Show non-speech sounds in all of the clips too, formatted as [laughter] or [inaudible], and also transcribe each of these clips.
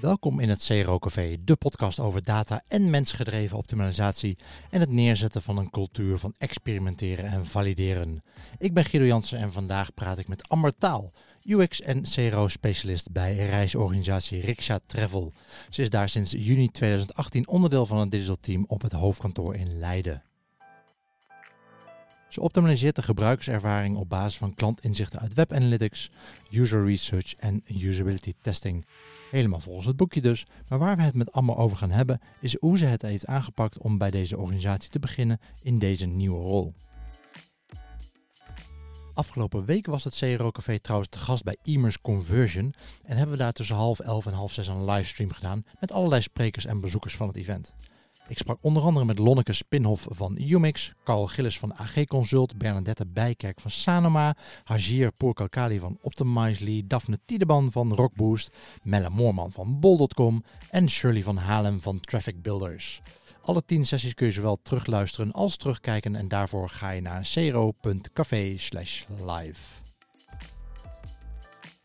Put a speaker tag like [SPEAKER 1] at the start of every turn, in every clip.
[SPEAKER 1] Welkom in het CRO Café, de podcast over data en mensgedreven optimalisatie en het neerzetten van een cultuur van experimenteren en valideren. Ik ben Guido Jansen en vandaag praat ik met Amber Taal, UX en CRO-specialist bij reisorganisatie Riksha Travel. Ze is daar sinds juni 2018 onderdeel van het digital team op het hoofdkantoor in Leiden. Ze optimaliseert de gebruikerservaring op basis van klantinzichten uit web analytics, user research en usability testing. Helemaal volgens het boekje dus. Maar waar we het met allemaal over gaan hebben, is hoe ze het heeft aangepakt om bij deze organisatie te beginnen in deze nieuwe rol. Afgelopen week was het CRO Café trouwens te gast bij Emers Conversion en hebben we daar tussen half elf en half zes een livestream gedaan met allerlei sprekers en bezoekers van het event. Ik sprak onder andere met Lonneke Spinhoff van Umix, Carl Gillis van AG Consult, Bernadette Bijkerk van Sanoma, Hajir Pourkalkali van Optimizely, Daphne Tiedeban van Rockboost, Melle Moorman van Bol.com en Shirley van Halem van Traffic Builders. Alle tien sessies kun je zowel terugluisteren als terugkijken en daarvoor ga je naar cero.café live.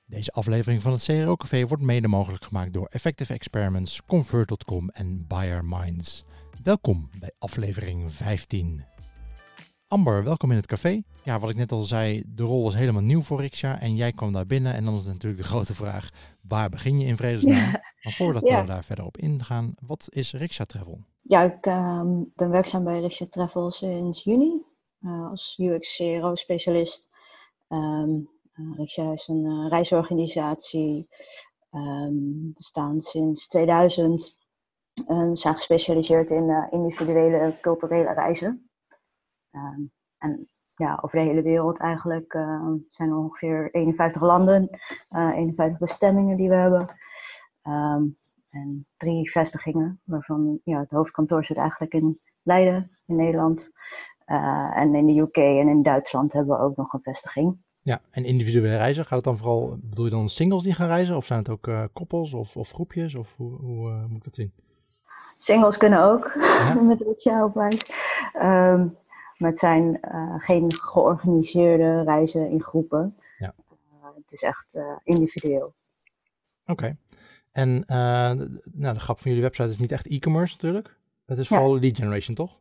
[SPEAKER 1] Deze aflevering van het CRO Café wordt mede mogelijk gemaakt door Effective Experiments, Convert.com en Buyer Minds. Welkom bij aflevering 15. Amber, welkom in het café. Ja, wat ik net al zei, de rol was helemaal nieuw voor Riksja en jij kwam daar binnen. En dan is natuurlijk de grote vraag, waar begin je in vredesnaam? Ja. Maar voordat we daar verder op ingaan, wat is Riksja Travel?
[SPEAKER 2] Ja, ik uh, ben werkzaam bij Riksja Travel sinds juni uh, als UX-CRO-specialist. Um, uh, Riksja is een uh, reisorganisatie, um, bestaan sinds 2000. We zijn gespecialiseerd in uh, individuele culturele reizen. Uh, en ja, over de hele wereld eigenlijk uh, zijn er ongeveer 51 landen, 51 bestemmingen die we hebben. En drie vestigingen, waarvan ja, het hoofdkantoor zit eigenlijk in Leiden, in Nederland. en in de UK en in Duitsland hebben we ook nog een vestiging.
[SPEAKER 1] Ja, en individuele reizen, gaat het dan vooral, bedoel je dan singles die gaan reizen? Of zijn het ook koppels of, of groepjes? Of hoe, hoe moet ik dat zien?
[SPEAKER 2] Singles kunnen ook, ja. [laughs] met jij opwijst. Um, maar het zijn uh, geen georganiseerde reizen in groepen. Ja. Uh, het is echt uh, individueel.
[SPEAKER 1] Oké. Okay. En nou, de grap van jullie website is niet echt e-commerce natuurlijk. Het is vooral ja. lead generation, toch?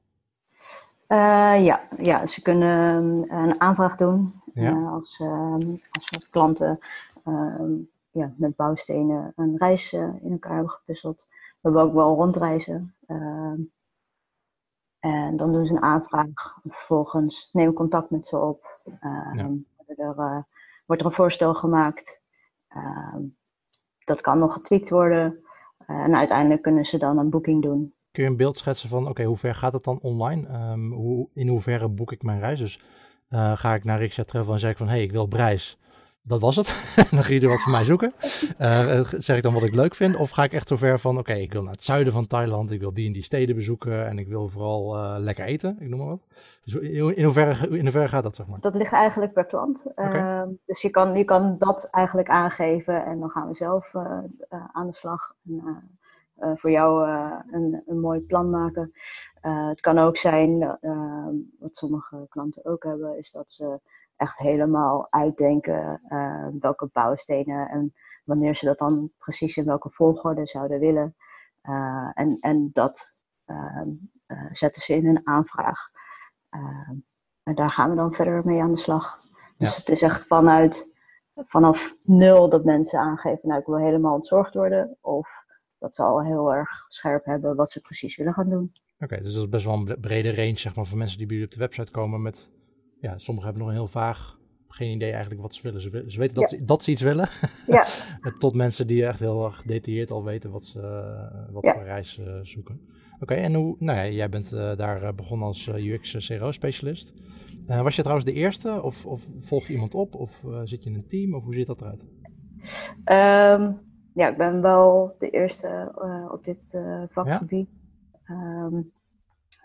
[SPEAKER 2] ja. ja, ze kunnen een aanvraag doen ja. als, als klanten ja, met bouwstenen een reis in elkaar hebben gepuzzeld we hebben ook wel rondreizen. Uh, en dan doen ze een aanvraag. Vervolgens neem contact met ze op. Ja. er, uh, wordt er een voorstel gemaakt. Ehm, dat kan nog getweakt worden. Eh, en uiteindelijk kunnen ze dan een boeking doen.
[SPEAKER 1] Kun je een beeld schetsen van, oké, hoe ver gaat het dan online? Um, hoe, in hoeverre boek ik mijn reis? Dus eh, ga ik naar Riksja Travel en zeg ik van, hé, hey, ik wil op reis dat was het. [laughs] dan ga je er wat voor mij zoeken. Uh, zeg ik dan wat ik leuk vind? Of ga ik echt zover van, oké, ik wil naar het zuiden van Thailand. Ik wil die en die steden bezoeken. En ik wil vooral uh, lekker eten. Ik noem maar wat. Dus in hoeverre, in hoeverre gaat dat, zeg maar?
[SPEAKER 2] Dat ligt eigenlijk per klant. Okay. Uh, dus je kan, je kan dat eigenlijk aangeven. En dan gaan we zelf aan de slag. En, voor jou een, een mooi plan maken. het kan ook zijn, wat sommige klanten ook hebben, is dat ze echt helemaal uitdenken uh, welke bouwstenen en wanneer ze dat dan precies in welke volgorde zouden willen. Uh, en, en dat uh, zetten ze in een aanvraag. en daar gaan we dan verder mee aan de slag. Dus het is echt vanuit, vanaf nul dat mensen aangeven, nou ik wil helemaal ontzorgd worden. Of dat ze al heel erg scherp hebben wat ze precies willen gaan doen.
[SPEAKER 1] Oké, dus dat is best wel een brede range zeg maar, van mensen die bij jullie op de website komen met ja, sommigen hebben nog een heel vaag, geen idee eigenlijk wat ze willen. Ze, ze weten dat, ze, dat ze iets willen. Ja. [laughs] Tot mensen die echt heel erg gedetailleerd al weten wat, ze, wat voor reis uh, zoeken. Oké, en hoe, nou ja, jij bent uh, daar begonnen als UX-CRO-specialist. Was je trouwens de eerste of, of volg je iemand op of zit je in een team of hoe ziet dat eruit?
[SPEAKER 2] Um, ja, ik ben wel de eerste op dit vakgebied. Ja? Um,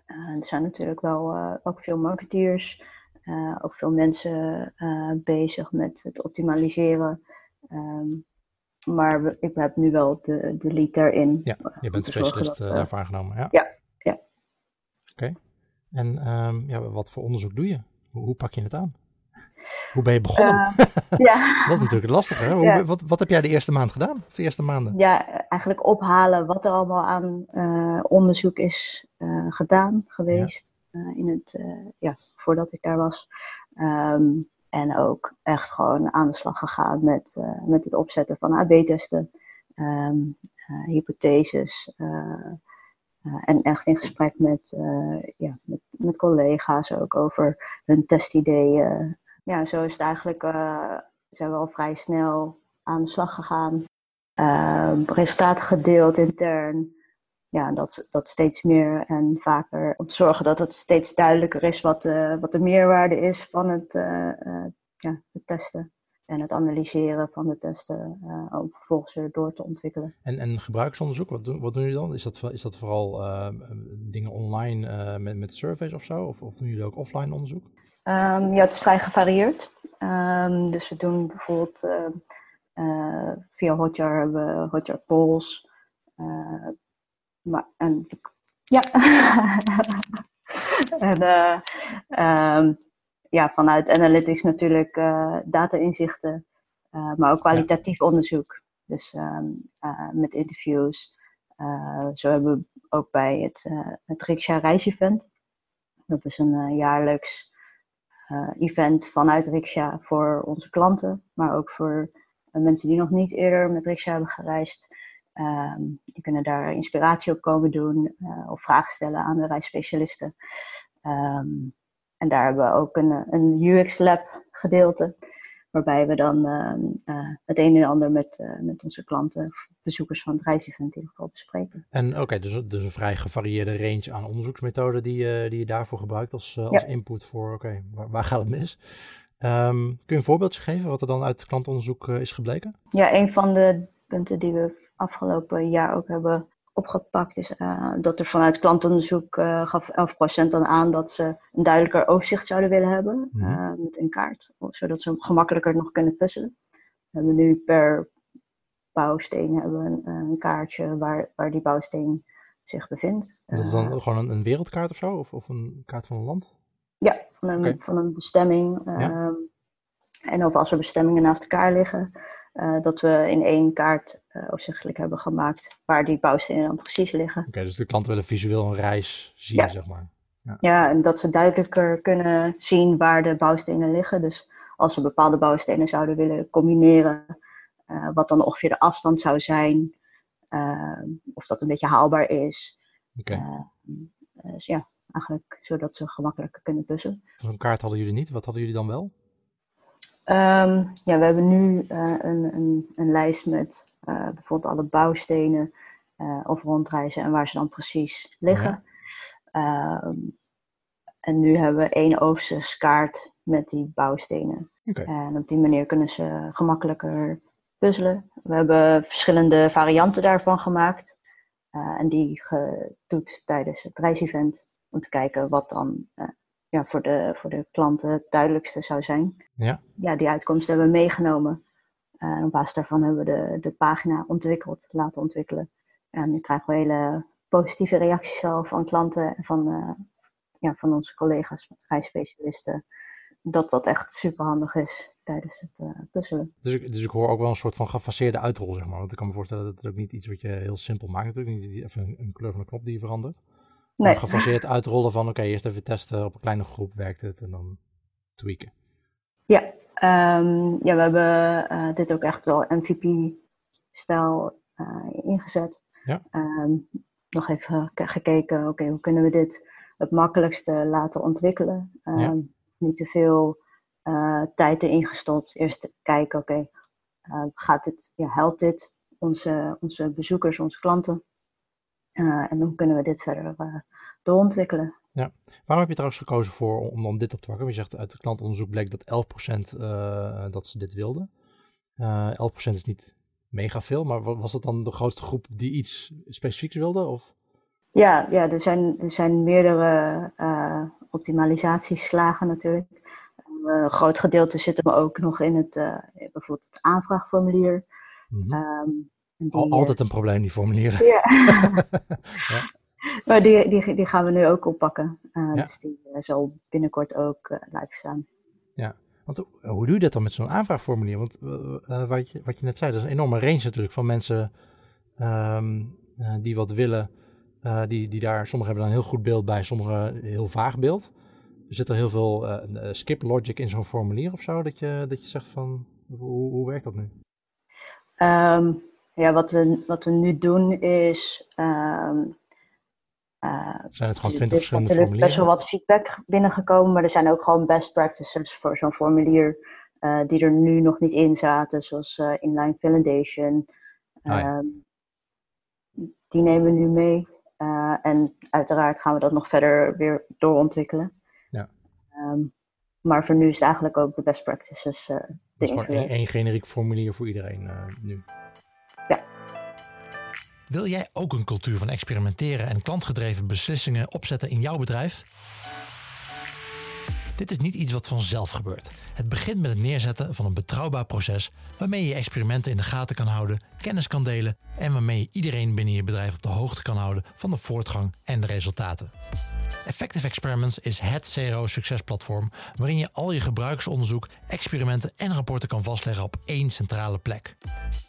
[SPEAKER 2] er zijn natuurlijk wel ook veel marketeers uh, ook veel mensen uh, bezig met het optimaliseren. Um, maar ik heb nu wel de, de lead daarin.
[SPEAKER 1] Ja, je bent specialist dat, uh, daarvoor aangenomen. Ja,
[SPEAKER 2] ja. ja.
[SPEAKER 1] Oké. Okay. En um, ja, wat voor onderzoek doe je? Hoe, hoe, pak je het aan? Hoe ben je begonnen? [laughs]
[SPEAKER 2] ja.
[SPEAKER 1] dat is natuurlijk het lastige. Hoe, wat, wat heb jij de eerste maand gedaan? Of de eerste maanden?
[SPEAKER 2] Ja, eigenlijk ophalen wat er allemaal aan onderzoek is gedaan geweest. In het, ja, voordat ik daar was. Ehm, en ook echt gewoon aan de slag gegaan met, met het opzetten van AB-testen. Ehm, uh, hypotheses. En echt in gesprek met, ja, met, met, collega's ook over hun testideeën. Ja, zo is het eigenlijk, zijn we al vrij snel aan de slag gegaan. Ehm, resultaten gedeeld intern. Ja, dat, dat steeds meer en vaker om te zorgen dat het steeds duidelijker is wat, wat de meerwaarde is van het, ja, het testen en het analyseren van de testen om vervolgens weer door te ontwikkelen.
[SPEAKER 1] En, en gebruiksonderzoek, wat doen, wat doen jullie dan? Is dat, is dat vooral dingen online met, met surveys of zo? Of, of doen jullie ook offline onderzoek?
[SPEAKER 2] Um, ja, het is vrij gevarieerd. Um, dus we doen bijvoorbeeld via Hotjar hebben we Hotjar polls. Maar, en, ja. [laughs] en um, ja, vanuit analytics natuurlijk uh, data-inzichten, uh, maar ook kwalitatief onderzoek. Dus ehm, met interviews. zo hebben we ook bij het, het Riksja Reisevent. Dat is een jaarlijks event vanuit Riksja voor onze klanten, maar ook voor mensen die nog niet eerder met Riksja hebben gereisd. Um, die kunnen daar inspiratie op komen doen of vragen stellen aan de reisspecialisten. Um, en daar hebben we ook een, een UX Lab gedeelte, waarbij we dan uh, het een en ander met, uh, met onze klanten, bezoekers van het reisevent in ieder geval bespreken.
[SPEAKER 1] En oké, okay, dus, dus een vrij gevarieerde range aan onderzoeksmethoden die, die je daarvoor gebruikt als, als ja. input voor, oké, okay, waar, waar, gaat het mis? Um, kun je een voorbeeldje geven wat er dan uit klantonderzoek is gebleken?
[SPEAKER 2] Ja, een van de punten die we afgelopen jaar ook hebben opgepakt is uh, dat er vanuit klantonderzoek uh, gaf 11% dan aan dat ze een duidelijker overzicht zouden willen hebben mm -hmm. uh, met een kaart, zodat ze gemakkelijker nog kunnen puzzelen. We hebben nu per bouwsteen hebben we een, een, kaartje waar, waar die bouwsteen zich bevindt.
[SPEAKER 1] Dat is dan gewoon een, een, wereldkaart of zo? Of, of een kaart van een land?
[SPEAKER 2] Ja, van een, okay. van een bestemming. Ja. Ehm, en of als er bestemmingen naast elkaar liggen, uh, dat we in één kaart uh, overzichtelijk hebben gemaakt waar die bouwstenen dan precies liggen.
[SPEAKER 1] Oké, okay, dus de klanten willen visueel een reis zien, ja. zeg maar.
[SPEAKER 2] Ja. ja, en dat ze duidelijker kunnen zien waar de bouwstenen liggen. Dus als ze bepaalde bouwstenen zouden willen combineren, uh, wat dan ongeveer de afstand zou zijn, of dat een beetje haalbaar is.
[SPEAKER 1] Oké. Okay.
[SPEAKER 2] dus ja, eigenlijk zodat ze gemakkelijker kunnen puzzelen.
[SPEAKER 1] Zo'n kaart hadden jullie niet, wat hadden jullie dan wel?
[SPEAKER 2] Um, ja, we hebben nu uh, een, een, een, lijst met uh, bijvoorbeeld alle bouwstenen uh, of rondreizen en waar ze dan precies liggen. Ja. Um, en nu hebben we één overzichtskaart met die bouwstenen.
[SPEAKER 1] Okay.
[SPEAKER 2] En op die manier kunnen ze gemakkelijker puzzelen. We hebben verschillende varianten daarvan gemaakt. en die getoetst tijdens het reisevent. Om te kijken wat dan ja, voor, de, voor de klanten het duidelijkste zou zijn.
[SPEAKER 1] Ja,
[SPEAKER 2] ja die uitkomst hebben we meegenomen. Uh, op basis daarvan hebben we de, de pagina ontwikkeld, laten ontwikkelen. En nu krijgen we hele positieve reacties al van klanten en van, uh, ja, van onze collega's, reisspecialisten. Dat dat echt super handig is tijdens het uh, puzzelen.
[SPEAKER 1] Dus ik, dus ik hoor ook wel een soort van gefaseerde uitrol, zeg maar. Want ik kan me voorstellen dat het ook niet iets wat je heel simpel maakt natuurlijk. Niet even een, een kleur van de knop die je verandert. Nee. gefaseerd uitrollen van oké, okay, eerst even testen op een kleine groep, werkt het en dan tweaken.
[SPEAKER 2] Ja, um, ja we hebben uh, dit ook echt wel MVP-stijl uh, ingezet.
[SPEAKER 1] Ja.
[SPEAKER 2] Um, nog even gekeken, oké, okay, hoe kunnen we dit het makkelijkste laten ontwikkelen? Um, ja. Niet te veel uh, tijd erin gestopt. Eerst kijken, oké, okay, gaat dit, ja, helpt dit onze, onze bezoekers, onze klanten? Uh, en dan kunnen we dit verder uh, doorontwikkelen.
[SPEAKER 1] Ja, waarom heb je trouwens gekozen voor om, om dit op te pakken? Je zegt uit het klantonderzoek bleek dat 11% uh, dat ze dit wilden. 11% is niet mega veel, maar was dat dan de grootste groep die iets specifieks wilde? Of?
[SPEAKER 2] Ja, ja er, zijn, er zijn meerdere optimalisatieslagen natuurlijk. een groot gedeelte zit er ook nog in het, bijvoorbeeld het aanvraagformulier.
[SPEAKER 1] Mm -hmm. um, die, altijd een probleem, die formulieren.
[SPEAKER 2] Ja. [laughs] ja. Maar die, die, die gaan we nu ook oppakken. Uh, ja. Dus die uh, zal binnenkort ook uh, live staan.
[SPEAKER 1] Ja, Want hoe doe je dat dan met zo'n aanvraagformulier? Want wat, je, wat je net zei, dat is een enorme range natuurlijk van mensen ehm, die wat willen. die, die daar, sommigen hebben dan een heel goed beeld bij, sommigen een heel vaag beeld. Zit er heel veel skip logic in zo'n formulier of zo? Dat je, dat je zegt van, hoe, hoe werkt dat nu?
[SPEAKER 2] Ehm, ja, wat we, wat we nu doen is. Um,
[SPEAKER 1] uh, zijn het gewoon twintig verschillende formulieren?
[SPEAKER 2] Er is best wel wat feedback binnengekomen, maar er zijn ook gewoon best practices voor zo'n formulier uh, die er nu nog niet in zaten, zoals uh, inline validation. Ah, ja. um, die nemen we nu mee. en uiteraard gaan we dat nog verder weer doorontwikkelen. Ja. Um, maar voor nu is het eigenlijk ook de best practices. Uh,
[SPEAKER 1] dus gewoon één, één generiek formulier voor iedereen nu. Wil jij ook een cultuur van experimenteren en klantgedreven beslissingen opzetten in jouw bedrijf? Dit is niet iets wat vanzelf gebeurt. Het begint met het neerzetten van een betrouwbaar proces waarmee je experimenten in de gaten kan houden, kennis kan delen en waarmee je iedereen binnen je bedrijf op de hoogte kan houden van de voortgang en de resultaten. Effective Experiments is het CRO-succesplatform waarin je al je gebruikersonderzoek, experimenten en rapporten kan vastleggen op één centrale plek.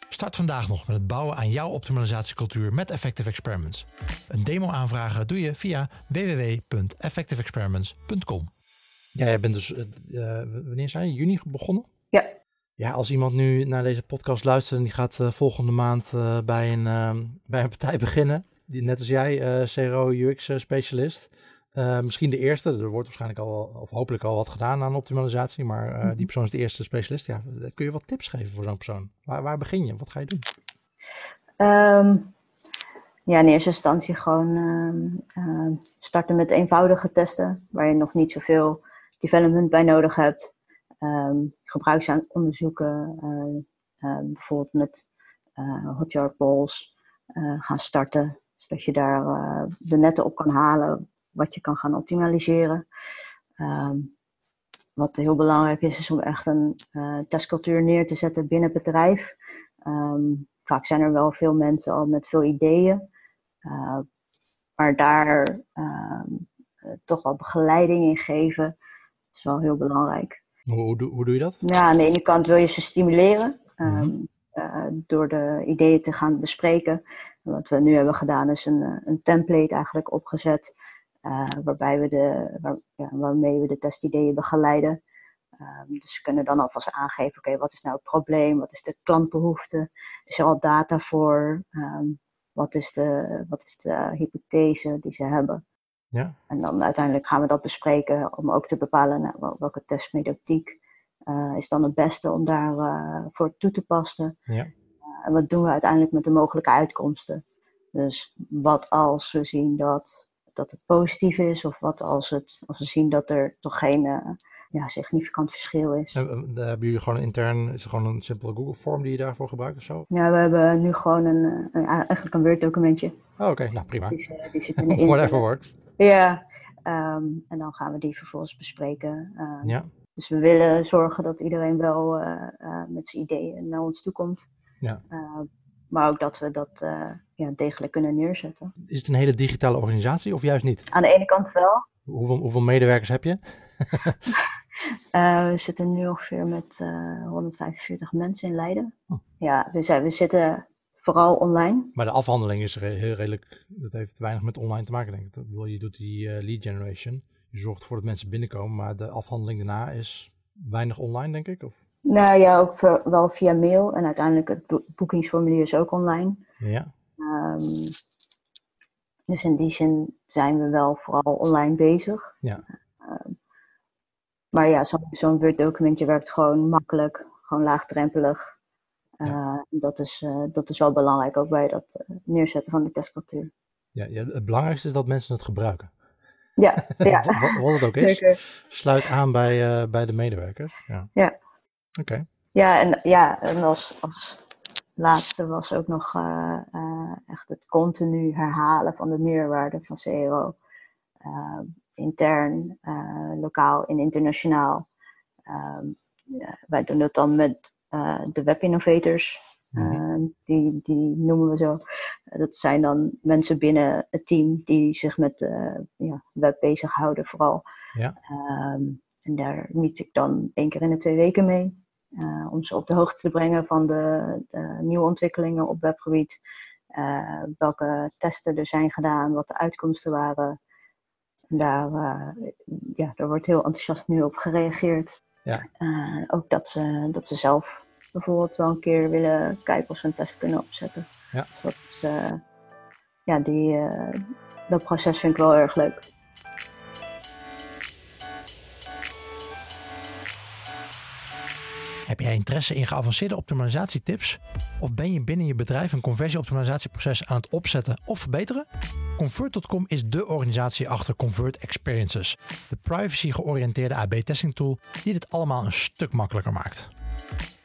[SPEAKER 1] Start vandaag nog met het bouwen aan jouw optimalisatiecultuur met Effective Experiments. Een demo aanvragen doe je via www.effectiveexperiments.com. Ja, jij bent dus, uh, wanneer zijn je? Juni begonnen?
[SPEAKER 2] Ja.
[SPEAKER 1] Ja, als iemand nu naar deze podcast luistert en die gaat uh, volgende maand uh, bij, een, bij een partij beginnen, die, net als jij, CRO UX specialist. misschien de eerste, er wordt waarschijnlijk al, of hopelijk al wat gedaan aan optimalisatie, maar mhm. die persoon is de eerste specialist. Ja, kun je wat tips geven voor zo'n persoon? Waar, waar begin je? Wat ga je doen?
[SPEAKER 2] Um, ja, in eerste instantie gewoon uh, starten met eenvoudige testen, waar je nog niet zoveel development bij nodig hebt. Um, gebruiksonderzoeken, bijvoorbeeld met Hotjar polls gaan starten, zodat je daar de netten op kan halen wat je kan gaan optimaliseren. Um, wat heel belangrijk is, is om echt een testcultuur neer te zetten binnen het bedrijf. Um, vaak zijn er wel veel mensen al met veel ideeën, maar daar toch wel begeleiding in geven is wel heel belangrijk.
[SPEAKER 1] Hoe, hoe, doe je dat?
[SPEAKER 2] Ja, aan de ene kant wil je ze stimuleren um, door de ideeën te gaan bespreken. Wat we nu hebben gedaan is een, eh, een template eigenlijk opgezet. Uh, waarbij we de, waar, ja, waarmee we de testideeën begeleiden. Um, dus we kunnen dan alvast aangeven, oké, wat is nou het probleem? Wat is de klantbehoefte? Is er al data voor? Um, wat, is de, wat is de hypothese die ze hebben?
[SPEAKER 1] Ja.
[SPEAKER 2] En dan uiteindelijk gaan we dat bespreken om ook te bepalen nou, welke testmethodiek uh, is dan het beste om daarvoor uh, voor toe te passen.
[SPEAKER 1] Ja.
[SPEAKER 2] En wat doen we uiteindelijk met de mogelijke uitkomsten? Dus wat als we zien dat, dat het positief is, of wat als, het, als we zien dat er toch geen ja, significant verschil is.
[SPEAKER 1] En, hebben jullie gewoon intern, is het gewoon een simpele Google form die je daarvoor gebruikt of zo?
[SPEAKER 2] Ja, we hebben nu gewoon een, een eigenlijk een Word documentje.
[SPEAKER 1] Oh, oké, nou prima.
[SPEAKER 2] Die, die zit in de [laughs]
[SPEAKER 1] Whatever works.
[SPEAKER 2] Ja, um, en dan gaan we die vervolgens bespreken. Um,
[SPEAKER 1] ja.
[SPEAKER 2] Dus we willen zorgen dat iedereen wel uh, met zijn ideeën naar ons toe komt.
[SPEAKER 1] Ja.
[SPEAKER 2] Uh, maar ook dat we dat ja, degelijk kunnen neerzetten.
[SPEAKER 1] Is het een hele digitale organisatie of juist niet?
[SPEAKER 2] Aan de ene kant wel.
[SPEAKER 1] Hoeveel, hoeveel medewerkers heb je? [laughs]
[SPEAKER 2] we zitten nu ongeveer met 145 mensen in Leiden. Oh. Ja, dus we zitten vooral online.
[SPEAKER 1] Maar de afhandeling is heel redelijk, dat heeft weinig met online te maken, denk ik. Dat, je doet die lead generation, je zorgt ervoor dat mensen binnenkomen, maar de afhandeling daarna is weinig online, denk ik? Of?
[SPEAKER 2] Nou ja, ook voor, wel via mail en uiteindelijk het boekingsformulier is ook online.
[SPEAKER 1] Ja.
[SPEAKER 2] Um, dus in die zin zijn we wel vooral online bezig.
[SPEAKER 1] Ja.
[SPEAKER 2] Uh, maar ja, zo'n zo Word-documentje werkt gewoon makkelijk, gewoon laagdrempelig. Ja. Uh, dat, is, uh, dat is wel belangrijk ook bij dat uh, neerzetten van de testcultuur.
[SPEAKER 1] Ja, ja, het belangrijkste is dat mensen het gebruiken.
[SPEAKER 2] Ja, [laughs] ja.
[SPEAKER 1] wat, wat, het ook is, Zeker. sluit aan bij, bij de medewerkers. Ja.
[SPEAKER 2] ja.
[SPEAKER 1] Oké. Okay.
[SPEAKER 2] Ja, en, ja, en als, als laatste was ook nog echt het continu herhalen van de meerwaarde van CRO. intern, lokaal en internationaal. Ehm, wij doen dat dan met uh, de web innovators. Uh, die, die noemen we zo. dat zijn dan mensen binnen het team die zich met uh, ja, web bezighouden vooral.
[SPEAKER 1] Ja.
[SPEAKER 2] Ehm, en daar meet ik dan één keer in de twee weken mee. Om ze op de hoogte te brengen van de, de nieuwe ontwikkelingen op webgebied. welke testen er zijn gedaan, wat de uitkomsten waren. En daar, ja, daar wordt heel enthousiast nu op gereageerd. Ja. ook dat ze, dat ze zelf bijvoorbeeld wel een keer willen kijken of ze een test kunnen opzetten. Ja. Dus dat is, ja, die, dat proces vind ik wel erg leuk.
[SPEAKER 1] Heb jij interesse in geavanceerde optimalisatietips? Of ben je binnen je bedrijf een conversieoptimalisatieproces aan het opzetten of verbeteren? Convert.com is de organisatie achter Convert Experiences, de privacy-georiënteerde AB-testing tool die dit allemaal een stuk makkelijker maakt.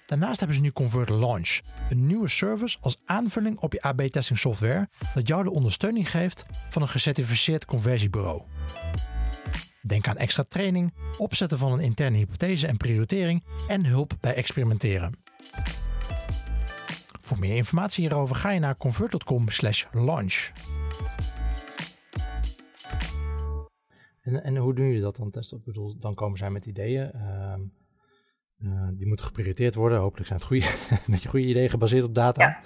[SPEAKER 1] Daarnaast hebben ze nu Convert Launch, een nieuwe service als aanvulling op je AB-testing software dat jou de ondersteuning geeft van een gecertificeerd conversiebureau. Denk aan extra training, opzetten van een interne hypothese en prioritering en hulp bij experimenteren. Voor meer informatie hierover ga je naar convert.com/launch. En, en hoe doen jullie dat dan testen? Ik bedoel, dan komen zij met ideeën. Uh, uh, die moeten geprioriteerd worden. Hopelijk zijn het goede, [laughs] met je goede ideeën gebaseerd op data.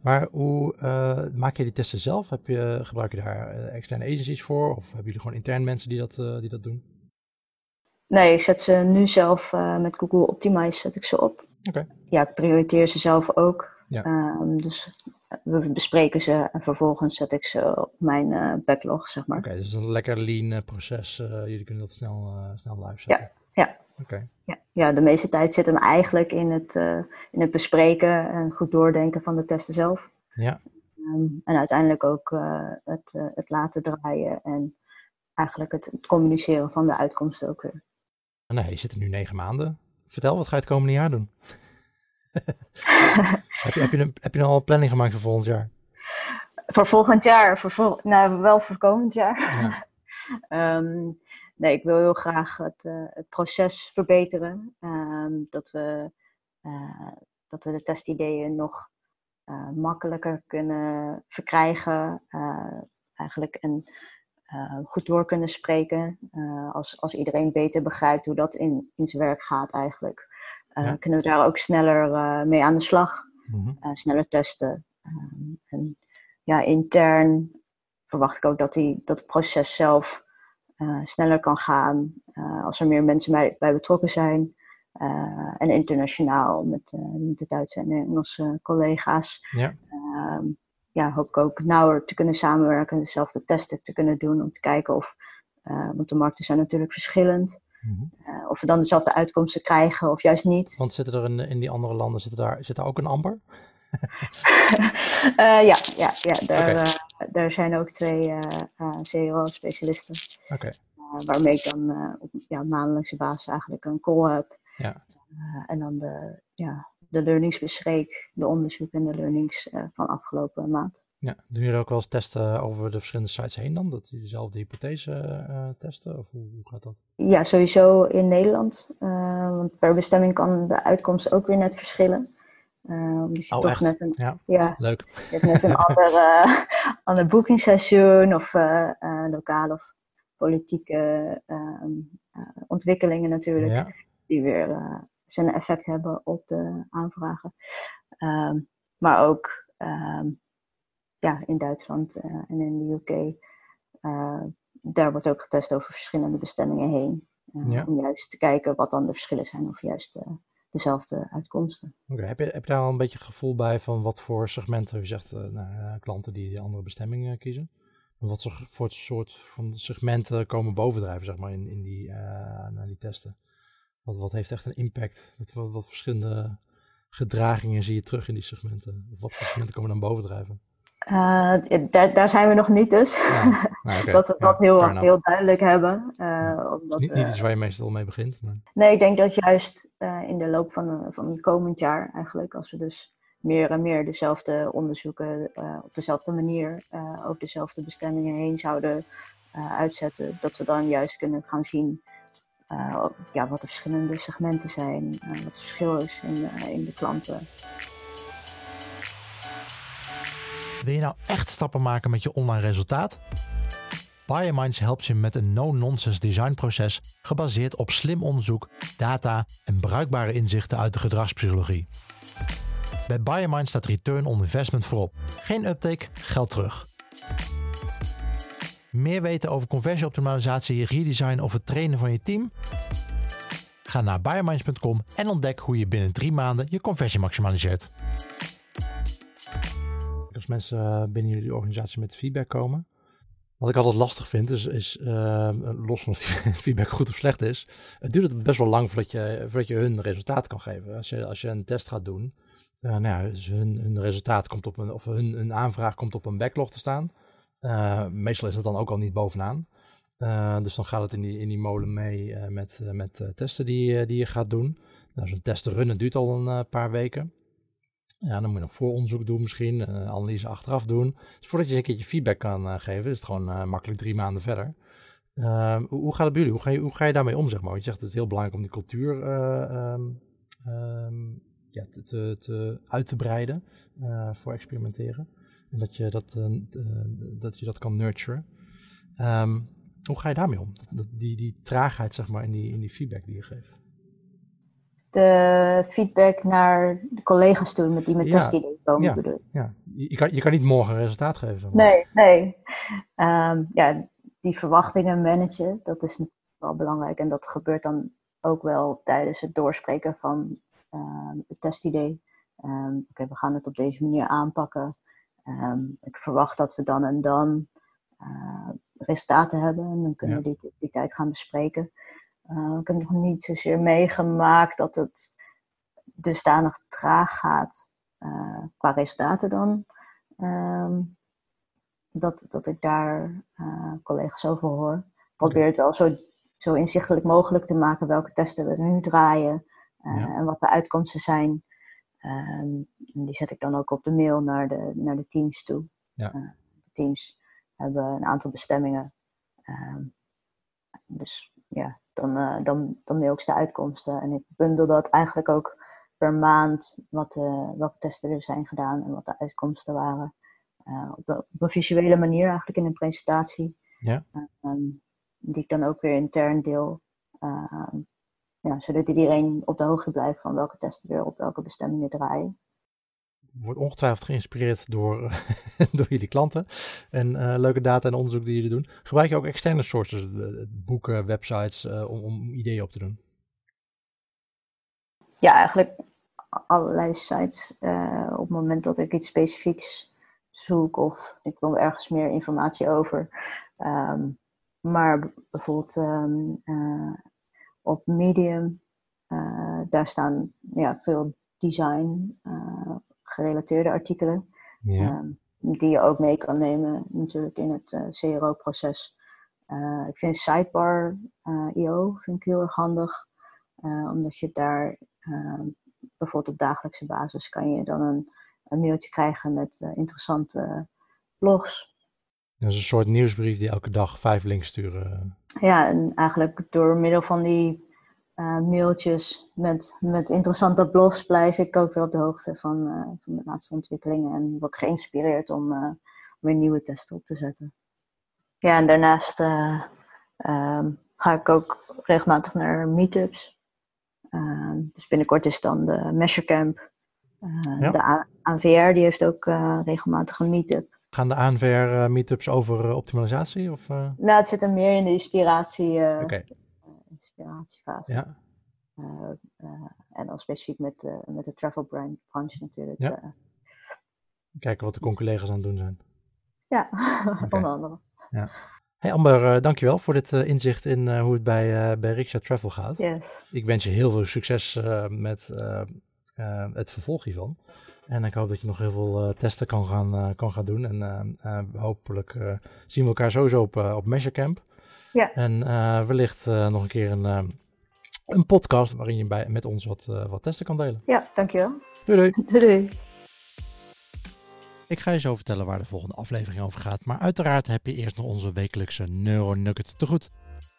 [SPEAKER 1] Maar hoe uh, maak je die testen zelf? Heb je, gebruik je daar eh, externe agencies voor? Of hebben jullie gewoon intern mensen die dat, die dat doen?
[SPEAKER 2] Nee, ik zet ze nu zelf met Google Optimize zet ik ze op. Oké. Ja, ik prioriteer ze zelf ook. Ja. Um, dus we bespreken ze en vervolgens zet ik ze op mijn backlog, zeg maar.
[SPEAKER 1] Oké, dus een lekker lean proces. jullie kunnen dat snel, snel live zetten.
[SPEAKER 2] Ja, ja. Ja, ja, de meeste tijd zit hem eigenlijk in het, uh, in het bespreken en goed doordenken van de testen zelf. Ja. Um, en uiteindelijk ook uh, het, uh, het laten draaien en eigenlijk het, het, communiceren van de uitkomsten ook weer.
[SPEAKER 1] Nee, je zit er nu negen maanden. Vertel, wat ga je het komende jaar doen? [laughs] heb, je, heb, je een, heb je al een planning gemaakt voor volgend jaar?
[SPEAKER 2] Voor volgend jaar? Voor vol, nou, wel voor komend jaar. Ja. um, [laughs] nee, ik wil heel graag het, uh, het proces verbeteren. Uh, dat, we, uh, dat we de testideeën nog uh, makkelijker kunnen verkrijgen. eigenlijk en goed door kunnen spreken. als, als iedereen beter begrijpt hoe dat in, in zijn werk gaat eigenlijk. Ja. Kunnen we daar ook sneller mee aan de slag. Mm -hmm. sneller testen. Ehm, en ja, intern verwacht ik ook dat, die, dat het proces zelf sneller kan gaan uh, als er meer mensen bij, bij betrokken zijn. Uh, en internationaal met, met de Duitse en Engelse collega's. Ja. Ehm, ja, hoop ik ook nauwer te kunnen samenwerken, dezelfde testen te kunnen doen om te kijken of, want de markten zijn natuurlijk verschillend. -hmm. of we dan dezelfde uitkomsten krijgen of juist niet.
[SPEAKER 1] Want zitten er in, in die andere landen, zit daar, zit daar ook een amber?
[SPEAKER 2] uh, [laughs] ja, ja, ja daar, okay. uh, daar zijn ook twee uh, CRO-specialisten. Okay. waarmee ik dan op ja, maandelijkse basis eigenlijk een call heb. Ja. en dan de, ja, de learnings bespreek, de onderzoek en de learnings van afgelopen maand.
[SPEAKER 1] Ja, doen jullie ook wel eens testen over de verschillende sites heen dan? Dat jullie dezelfde hypothese testen? Of hoe, hoe, gaat dat?
[SPEAKER 2] Ja, sowieso in Nederland. want per bestemming kan de uitkomst ook weer net verschillen. Uh, dus je oh, toch echt? net een,
[SPEAKER 1] ja, ja, leuk.
[SPEAKER 2] Je hebt net een [laughs] ander, uh, ander of uh, lokale of politieke ehm, ontwikkelingen natuurlijk, ja. die weer zijn effect hebben op de aanvragen. Um, maar ook um, ja, in Duitsland en in de UK, daar wordt ook getest over verschillende bestemmingen heen. Ja. Om juist te kijken wat dan de verschillen zijn of juist dezelfde uitkomsten.
[SPEAKER 1] Okay. Heb, je, heb je daar al een beetje gevoel bij van wat voor segmenten, u zegt uh, nou, klanten die die andere bestemmingen kiezen? Wat voor soort van segmenten komen bovendrijven, zeg maar, in, in die, uh, naar die testen? Wat, wat heeft echt een impact? Wat, wat, wat, verschillende gedragingen zie je terug in die segmenten? Of wat voor segmenten komen dan bovendrijven?
[SPEAKER 2] Uh, daar, daar zijn we nog niet dus. Ja. [laughs] Nou, dat we dat heel, heel duidelijk hebben.
[SPEAKER 1] Uh, omdat, niet, niet iets waar je meestal mee begint. Maar...
[SPEAKER 2] Nee, ik denk dat juist uh, in de loop van, van het komend jaar eigenlijk, als we dus meer en meer dezelfde onderzoeken op dezelfde manier over dezelfde bestemmingen heen zouden uitzetten, dat we dan juist kunnen gaan zien ja, wat de verschillende segmenten zijn, wat het verschil is in, in de klanten.
[SPEAKER 1] Wil je nou echt stappen maken met je online resultaat? BioMinds helpt je met een no-nonsense designproces gebaseerd op slim onderzoek, data en bruikbare inzichten uit de gedragspsychologie. Bij BioMinds staat return on investment voorop. Geen uptake, geld terug. Meer weten over conversieoptimalisatie, redesign of het trainen van je team? Ga naar biominds.com en ontdek hoe je binnen drie maanden je conversie maximaliseert. Als mensen eh, binnen jullie organisatie met feedback komen, wat ik altijd lastig vind, is, is uh, los van of [laughs] feedback goed of slecht is, het duurt het best wel lang voordat je, voordat je hun resultaat kan geven. Als je, als je een test gaat doen, uh, nou ja, dus hun, hun resultaat komt op een, of hun, hun aanvraag komt op een backlog te staan. Uh, meestal is het dan ook al niet bovenaan. Uh, dus dan gaat het in die, in die molen mee met, met testen die, die je gaat doen. Nou, zo'n test runnen duurt al een paar weken. Ja, dan moet je nog vooronderzoek doen misschien, analyse achteraf doen. Dus voordat je een keertje feedback kan geven, is het gewoon makkelijk drie maanden verder. Hoe, hoe, gaat het bij jullie? Hoe ga, je, hoe ga je daarmee om, zeg maar? Want je zegt het is heel belangrijk om die cultuur um, um, ja, te, te, uit te breiden voor experimenteren. En dat je dat, dat, je dat kan nurturen. Um, hoe ga je daarmee om? Dat, die, die traagheid, zeg maar, in die, in die feedback die je geeft.
[SPEAKER 2] De feedback naar de collega's toe, met die met ja, testidee komen,
[SPEAKER 1] ja,
[SPEAKER 2] bedoel
[SPEAKER 1] Ja, je kan, je kan niet morgen een resultaat geven. Zeg
[SPEAKER 2] maar. Nee, nee. Um, ja, die verwachtingen managen, dat is wel belangrijk. En dat gebeurt dan ook wel tijdens het doorspreken van um, het testidee. Um, Oké, okay, we gaan het op deze manier aanpakken. Ik verwacht dat we dan en dan uh, resultaten hebben. En dan kunnen ja. we die, die tijd gaan bespreken. Uh, ik heb nog niet zozeer meegemaakt dat het dusdanig traag gaat uh, qua resultaten dan. Um, dat, dat ik daar collega's over hoor. Ik probeer het wel zo, zo inzichtelijk mogelijk te maken welke testen we nu draaien. Ja. En wat de uitkomsten zijn. Um, en die zet ik dan ook op de mail naar de, naar de teams toe.
[SPEAKER 1] Ja.
[SPEAKER 2] De teams hebben een aantal bestemmingen. Um, dus ja, dan, uh, dan, dan mail de uitkomsten. En ik bundel dat eigenlijk ook per maand, wat, uh, welke testen er zijn gedaan en wat de uitkomsten waren. Op, op, een visuele manier eigenlijk in een presentatie.
[SPEAKER 1] Ja.
[SPEAKER 2] Um, die ik dan ook weer intern deel ja, zodat iedereen op de hoogte blijft van welke testen er op welke bestemmingen draaien.
[SPEAKER 1] Wordt ongetwijfeld geïnspireerd door, [laughs] door jullie klanten en uh, leuke data en onderzoek die jullie doen. Gebruik je ook externe sources, boeken, websites, uh, om, om ideeën op te doen?
[SPEAKER 2] Ja, eigenlijk allerlei sites. Uh, op het moment dat ik iets specifieks zoek of ik wil ergens meer informatie over. Um, maar bijvoorbeeld um, op Medium. Daar staan ja, veel design gerelateerde artikelen.
[SPEAKER 1] Ja.
[SPEAKER 2] Um, die je ook mee kan nemen natuurlijk in het uh, CRO-proces. ik vind Sidebar.io vind ik heel erg handig. omdat je daar ehm, bijvoorbeeld op dagelijkse basis kan je dan een, een mailtje krijgen met interessante blogs.
[SPEAKER 1] Dat is een soort nieuwsbrief die elke dag vijf links sturen.
[SPEAKER 2] Ja, en eigenlijk door middel van die uh, mailtjes met, met interessante blogs blijf ik ook weer op de hoogte van, uh, van de laatste ontwikkelingen. En word ik geïnspireerd om uh, weer nieuwe testen op te zetten. Ja, en daarnaast um, ga ik ook regelmatig naar meetups. Ehm, dus binnenkort is dan de Measure Camp.
[SPEAKER 1] Ja.
[SPEAKER 2] De ANVR die heeft ook regelmatig een meetup.
[SPEAKER 1] Gaan de ANVR meetups over optimalisatie? Of,
[SPEAKER 2] Nou, het zit er meer in de inspiratie.
[SPEAKER 1] Okay
[SPEAKER 2] inspiratiefase.
[SPEAKER 1] Ja.
[SPEAKER 2] Uh, uh, en dan specifiek met, uh, met de travel branche natuurlijk.
[SPEAKER 1] Ja. Kijken wat de collega's aan het doen zijn.
[SPEAKER 2] Ja, [laughs] okay. onder andere.
[SPEAKER 1] Ja. Hey Amber, dankjewel voor dit inzicht in hoe het bij, bij Riksha Travel gaat.
[SPEAKER 2] Yes.
[SPEAKER 1] Ik wens je heel veel succes met het vervolg hiervan. En ik hoop dat je nog heel veel testen kan gaan, kan gaan doen. En hopelijk zien we elkaar sowieso op, op Measure Camp.
[SPEAKER 2] Ja.
[SPEAKER 1] En uh, wellicht uh, nog een keer een, uh, een podcast waarin je bij, met ons wat, wat testen kan delen.
[SPEAKER 2] Ja, dankjewel.
[SPEAKER 1] Doei doei.
[SPEAKER 2] doei, doei.
[SPEAKER 1] Ik ga je zo vertellen waar de volgende aflevering over gaat. Maar uiteraard heb je eerst nog onze wekelijkse Neuronugget te goed.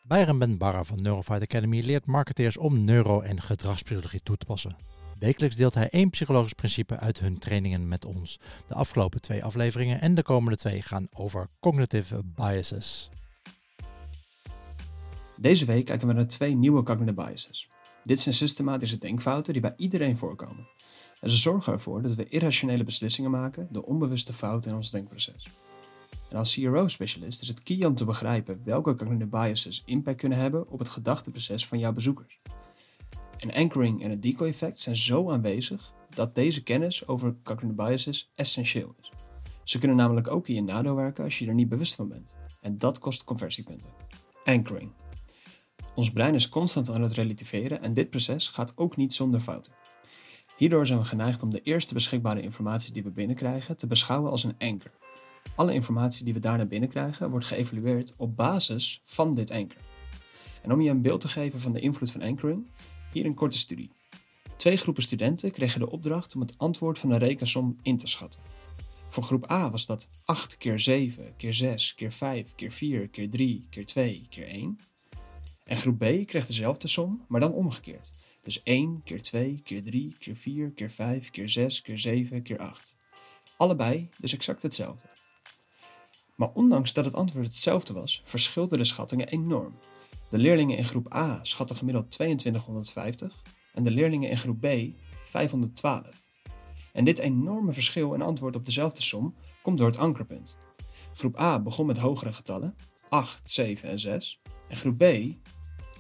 [SPEAKER 1] Byron Ben Barra van Neurofight Academy leert marketeers om neuro- en gedragspsychologie toe te passen. Wekelijks deelt hij één psychologisch principe uit hun trainingen met ons. De afgelopen twee afleveringen en de komende twee gaan over cognitive biases.
[SPEAKER 3] Deze week kijken we naar twee nieuwe cognitive biases. Dit zijn systematische denkfouten die bij iedereen voorkomen. En ze zorgen ervoor dat we irrationele beslissingen maken door onbewuste fouten in ons denkproces. En als CRO-specialist is het key om te begrijpen welke cognitive biases impact kunnen hebben op het gedachteproces van jouw bezoekers. En anchoring en het decoy-effect zijn zo aanwezig dat deze kennis over cognitive biases essentieel is. Ze kunnen namelijk ook in je nadeel werken als je er niet bewust van bent. En dat kost conversiepunten. Anchoring. Ons brein is constant aan het relativeren en dit proces gaat ook niet zonder fouten. Hierdoor zijn we geneigd om de eerste beschikbare informatie die we binnenkrijgen te beschouwen als een anchor. Alle informatie die we daarna binnenkrijgen wordt geëvalueerd op basis van dit anchor. En om je een beeld te geven van de invloed van anchoring, hier een korte studie. Twee groepen studenten kregen de opdracht om het antwoord van een rekensom in te schatten. Voor groep A was dat 8 keer 7 keer 6 keer 5 keer 4 keer 3 keer 2 keer 1. En groep B kreeg dezelfde som, maar dan omgekeerd. Dus 1 keer 2 keer 3 keer 4 keer 5 keer 6 keer 7 keer 8. Allebei dus exact hetzelfde. Maar ondanks dat het antwoord hetzelfde was, verschilden de schattingen enorm. De leerlingen in groep A schatten gemiddeld 2250 en de leerlingen in groep B 512. En dit enorme verschil in antwoord op dezelfde som komt door het ankerpunt. Groep A begon met hogere getallen, 8, 7 en 6, en groep B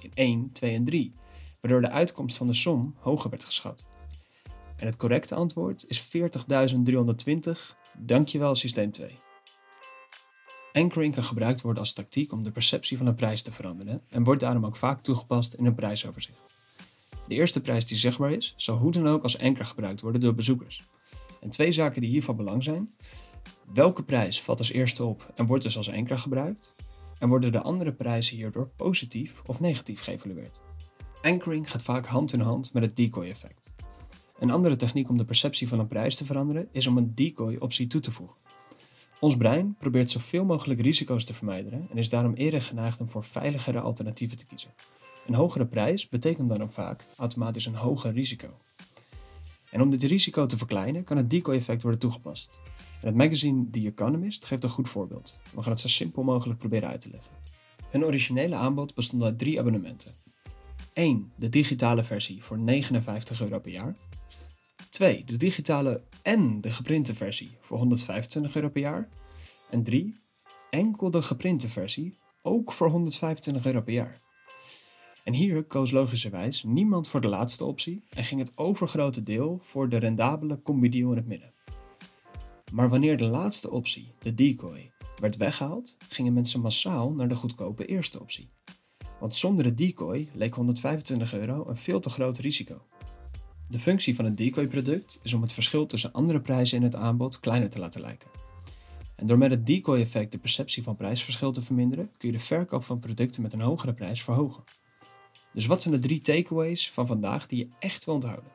[SPEAKER 3] in 1, 2 en 3, waardoor de uitkomst van de som hoger werd geschat. En het correcte antwoord is 40.320. Dankjewel systeem 2. Anchoring kan gebruikt worden als tactiek om de perceptie van een prijs te veranderen en wordt daarom ook vaak toegepast in een prijsoverzicht. De eerste prijs die zichtbaar is, zal hoe dan ook als anker gebruikt worden door bezoekers. En twee zaken die hier van belang zijn. Welke prijs valt als eerste op en wordt dus als anker gebruikt? En worden de andere prijzen hierdoor positief of negatief geëvalueerd? Anchoring gaat vaak hand in hand met het decoy-effect. Een andere techniek om de perceptie van een prijs te veranderen is om een decoy-optie toe te voegen. Ons brein probeert zoveel mogelijk risico's te vermijden en is daarom eerder geneigd om voor veiligere alternatieven te kiezen. Een hogere prijs betekent dan ook vaak automatisch een hoger risico. En om dit risico te verkleinen kan het decoy-effect worden toegepast. Het magazine The Economist geeft een goed voorbeeld. We gaan het zo simpel mogelijk proberen uit te leggen. Hun originele aanbod bestond uit drie abonnementen. 1. De digitale versie voor 59 euro per jaar. 2. De digitale en de geprinte versie voor 125 euro per jaar. En 3. Enkel de geprinte versie, ook voor 125 euro per jaar. En hier koos logischerwijs niemand voor de laatste optie en ging het overgrote deel voor de rendabele combi-deal in het midden. Maar wanneer de laatste optie, de decoy, werd weggehaald, gingen mensen massaal naar de goedkope eerste optie. Want zonder de decoy leek 125 euro een veel te groot risico. De functie van het decoy-product is om het verschil tussen andere prijzen in het aanbod kleiner te laten lijken. En door met het decoy-effect de perceptie van prijsverschil te verminderen, kun je de verkoop van producten met een hogere prijs verhogen. Dus wat zijn de drie takeaways van vandaag die je echt wil onthouden?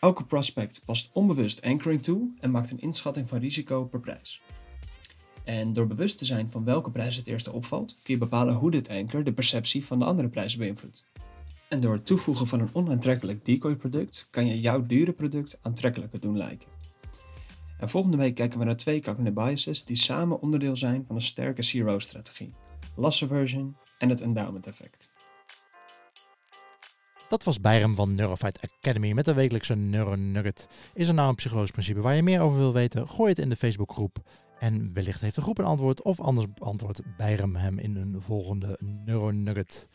[SPEAKER 3] Elke prospect past onbewust anchoring toe en maakt een inschatting van risico per prijs. En door bewust te zijn van welke prijs het eerste opvalt, kun je bepalen hoe dit anchor de perceptie van de andere prijzen beïnvloedt. En door het toevoegen van een onaantrekkelijk decoy-product kan je jouw dure product aantrekkelijker doen lijken. En volgende week kijken we naar twee cognitive biases die samen onderdeel zijn van een sterke CRO-strategie: loss aversion en het endowment effect.
[SPEAKER 1] Dat was Bijrem van Neurofight Academy met de wekelijkse Neuronugget. Is er nou een psychologisch principe waar je meer over wil weten? Gooi het in de Facebookgroep. En wellicht heeft de groep een antwoord of anders beantwoordt Bijrem hem in een volgende Neuronugget.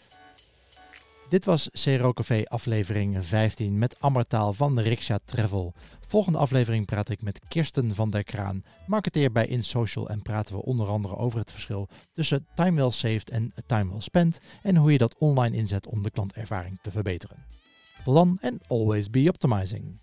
[SPEAKER 1] Dit was CRO Café aflevering 15 met Ammertaal van de Riksja Travel. Volgende aflevering praat ik met Kirsten van der Kraan, marketeer bij InSocial en praten we onder andere over het verschil tussen time well saved en time well spent en hoe je dat online inzet om de klantervaring te verbeteren. Dan en always be optimizing.